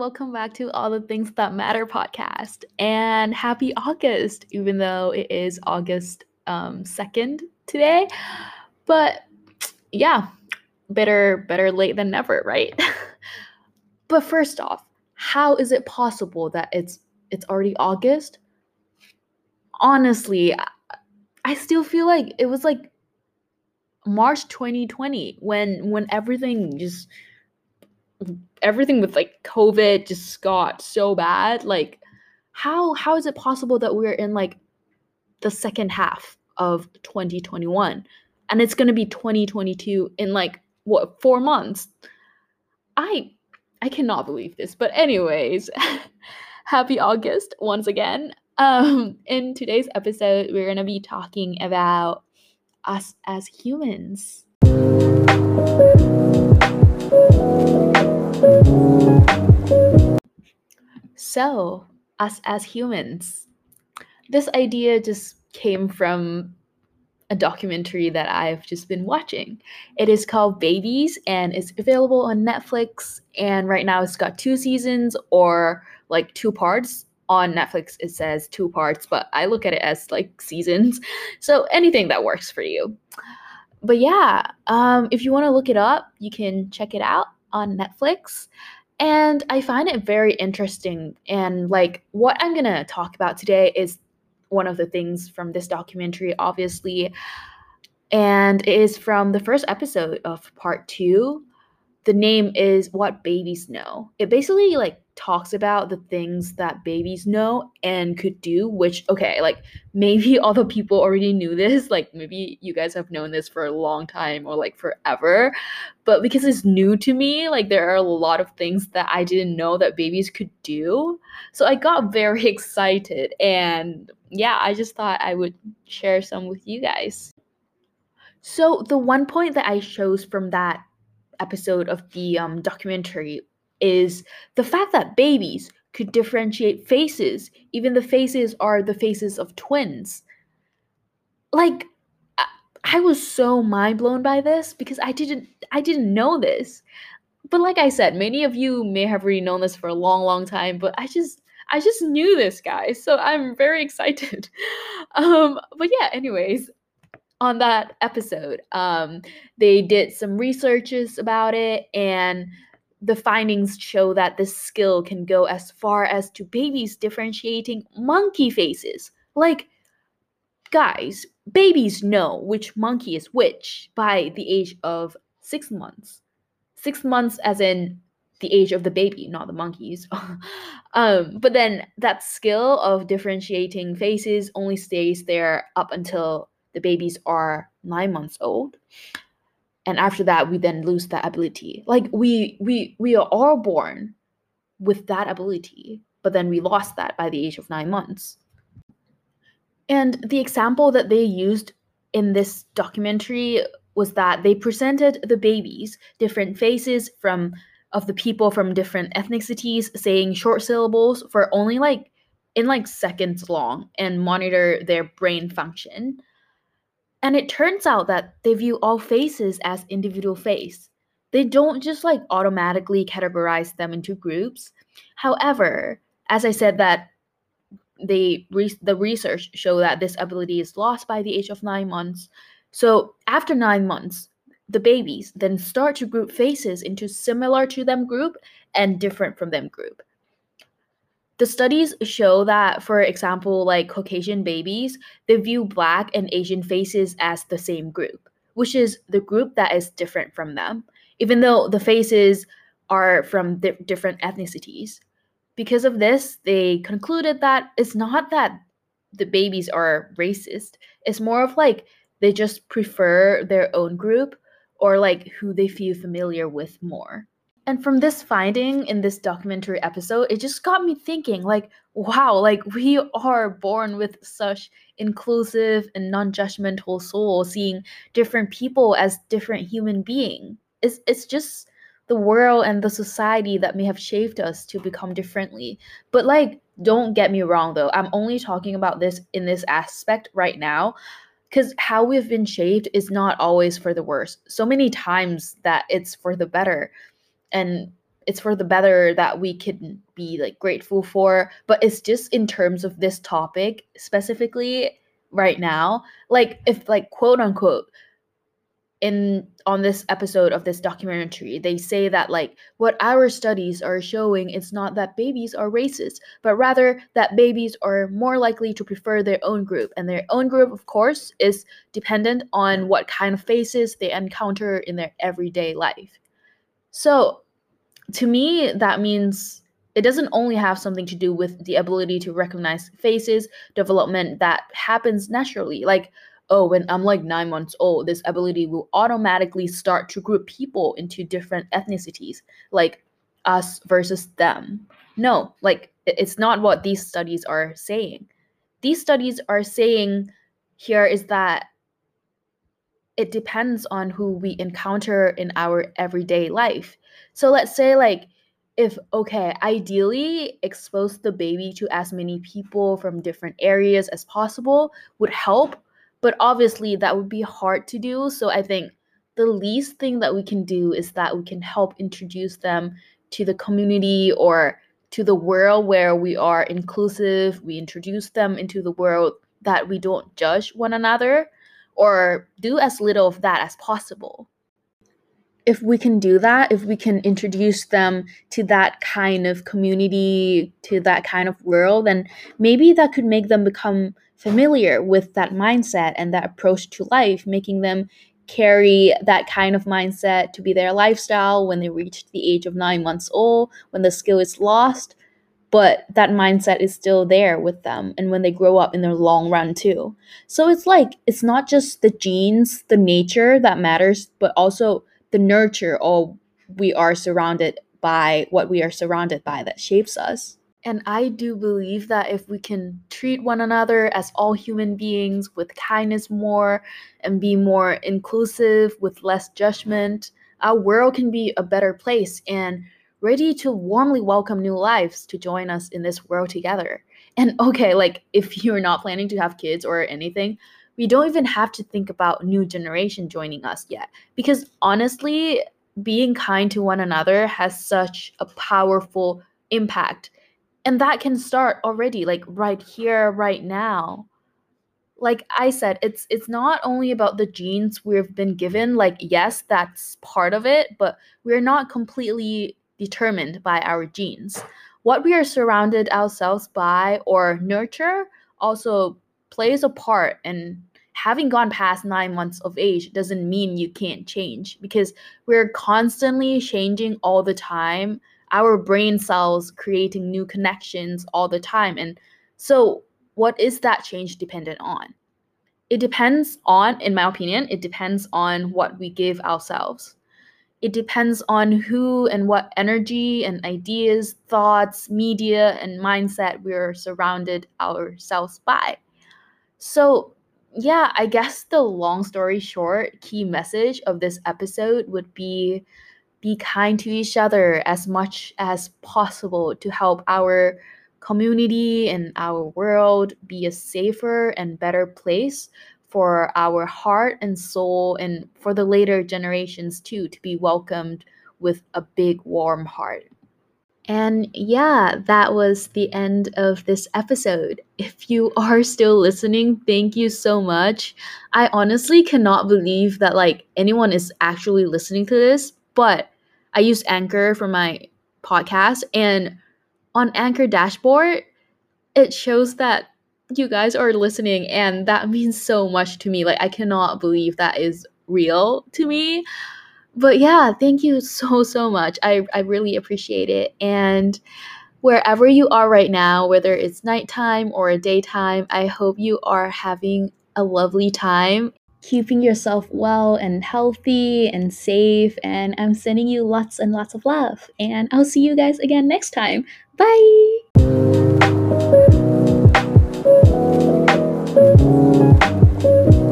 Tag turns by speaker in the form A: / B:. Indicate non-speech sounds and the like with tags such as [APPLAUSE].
A: welcome back to All the Things That Matter podcast. And happy August, even though it is August um, 2nd today. But yeah, better better late than never, right? [LAUGHS] but first off, how is it possible that it's it's already August? Honestly, I still feel like it was like March 2020 when when everything just everything with like COVID just got so bad. Like, how how is it possible that we're in like the second half of 2021 and it's gonna be 2022 in like what four months? I I cannot believe this. But anyways, [LAUGHS] happy August once again. Um, in today's episode, we're gonna be talking about us as humans. So, us as humans, this idea just came from a documentary that I've just been watching. It is called Babies and it's available on Netflix. And right now it's got two seasons or like two parts. On Netflix, it says two parts, but I look at it as like seasons. [LAUGHS] So anything that works for you. But yeah, um, if you want to look it up, you can check it out on Netflix. And I find it very interesting. And like what I'm going to talk about today is one of the things from this documentary, obviously. And it is from the first episode of part two. The name is What Babies Know. It basically like talks about the things that babies know and could do, which, okay, like maybe [LAUGHS] all the people already knew this. Like maybe you guys have known this for a long time or like forever. But because it's new to me, like there are a lot of things that I didn't know that babies could do. So I got [LAUGHS] very excited. And yeah, I just thought I would share some with you guys. So the one point that I chose from that episode of the um, documentary is the fact that babies could differentiate faces, even the faces are the faces of twins. Like I was so mind blown by this because I didn't I didn't know this. But like I said, many of you may have already known this for a long long time, but I just I just knew this guy. So I'm very [LAUGHS] excited. Um but yeah, anyways, on that episode, um they did some researches about it and the findings show that this skill can go as far as to babies differentiating monkey faces. Like, guys, babies know which monkey is which by the age of six months. Six months, as in the age of the baby, not the monkeys. [LAUGHS] um, but then that skill of differentiating faces only stays there up until the babies are nine months old. And after that we then lose that ability. Like we we we are all born with that ability but then we lost that by the age of 9 months. And the example that they used in this documentary was that they presented the babies different faces from of the people from different ethnicities saying short syllables for only like in like seconds long and monitor their brain function and it turns out that they view all faces as individual face. They don't just like automatically categorize them into groups. However, as I said that they re- the research show that this ability is lost by the age of 9 months. So, after 9 months, the babies then start to group faces into similar to them group and different from them group the studies show that for example like caucasian babies they view black and asian faces as the same group which is the group that is different from them even though the faces are from di- different ethnicities. Because of this they concluded that it's not that the babies are racist it's more of like they just prefer their own group or like who they feel familiar with more and from this finding in this documentary episode, it just got me thinking like, wow, like we are born with such inclusive and non-judgmental soul, seeing different people as different human beings. It's it's just the world and the society that may have shaped us to become differently. But like, don't get me wrong though, I'm only talking about this in this aspect right now because how we've been shaped is not always for the worse. So many times that it's for the better and it's for the better that we can be like grateful for. But it's just in terms of this topic specifically right now like if like quote unquote in on this episode of this documentary they say that like what our studies are showing it's not that babies are racist but rather that babies are more likely to prefer their own group. And their own group of course is dependent on what kind of faces they encounter in their everyday life so to me that means it doesn't only have something to do with the ability to recognize faces development that happens naturally like oh, when I'm like nine months old, this ability will automatically start to group people into different ethnicities, like us versus them. No, like it's not what these studies are saying. These studies are saying here is that it depends on who we encounter in our everyday life. So let's say, like, if okay, ideally expose the baby to as many people from different areas as possible would help but obviously, that would be hard to do. So I think the least thing that we can do is that we can help introduce them to the community or to the world where we are inclusive. We introduce them into the world that we don't judge one another or do as little of that as possible. If we can do that, if we can introduce them to that kind of community, to that kind of world, then maybe that could make them become familiar with that mindset and that approach to life, making them carry that kind of mindset to be their lifestyle when they reach the age of nine months old, when the skill is lost, but that mindset is still there with them and when they grow up in the long run too. So it's like it's not just the genes, the nature that matters, but also the nurture or we are surrounded by what we are surrounded by that shapes us. And I do believe that if we can treat one another as all human beings with kindness more and be more inclusive with less judgment, our world can be a better place and ready to warmly welcome new lives to join us in this world together. And [LAUGHS] okay, like if you're not planning to have kids or anything, we don't even have to think about new generation joining us yet. Because honestly, being kind to one another has such a powerful impact. And that can start already like right here right now. Like i said it's it's not only about the genes we've been given like yes that's part of it but we're not completely determined by our genes what we are surrounded ourselves by or nurture also plays a part and having gone past nine months of age doesn't mean you can't change because we're constantly changing all the time our brain cells creating new connections all the time. And so, what is that change dependent on? It depends on, in my opinion, it depends on what we give ourselves. It depends on who and what energy and ideas, thoughts, media, and mindset we're surrounded ourselves by. So, yeah, I guess the long story short, key message of this episode would be be kind to each other as much as possible to help our community and our world be a safer and better place for our heart and soul and for the later generations too to be welcomed with a big warm heart. And yeah, that was the end of this episode. If you [LAUGHS] are still listening, thank you so much. I honestly cannot believe that like anyone is actually listening to this, but I use Anchor for my podcast and on Anchor dashboard it shows that you guys are listening and that means so much to me. Like I cannot believe that is real to me. But yeah, thank you so so much. I I really appreciate it and wherever you are right now, whether it's nighttime or daytime, I hope you are having a lovely time keeping yourself well and healthy and safe. And I'm sending you lots and lots of love. And I'll see you guys again next time. Bye.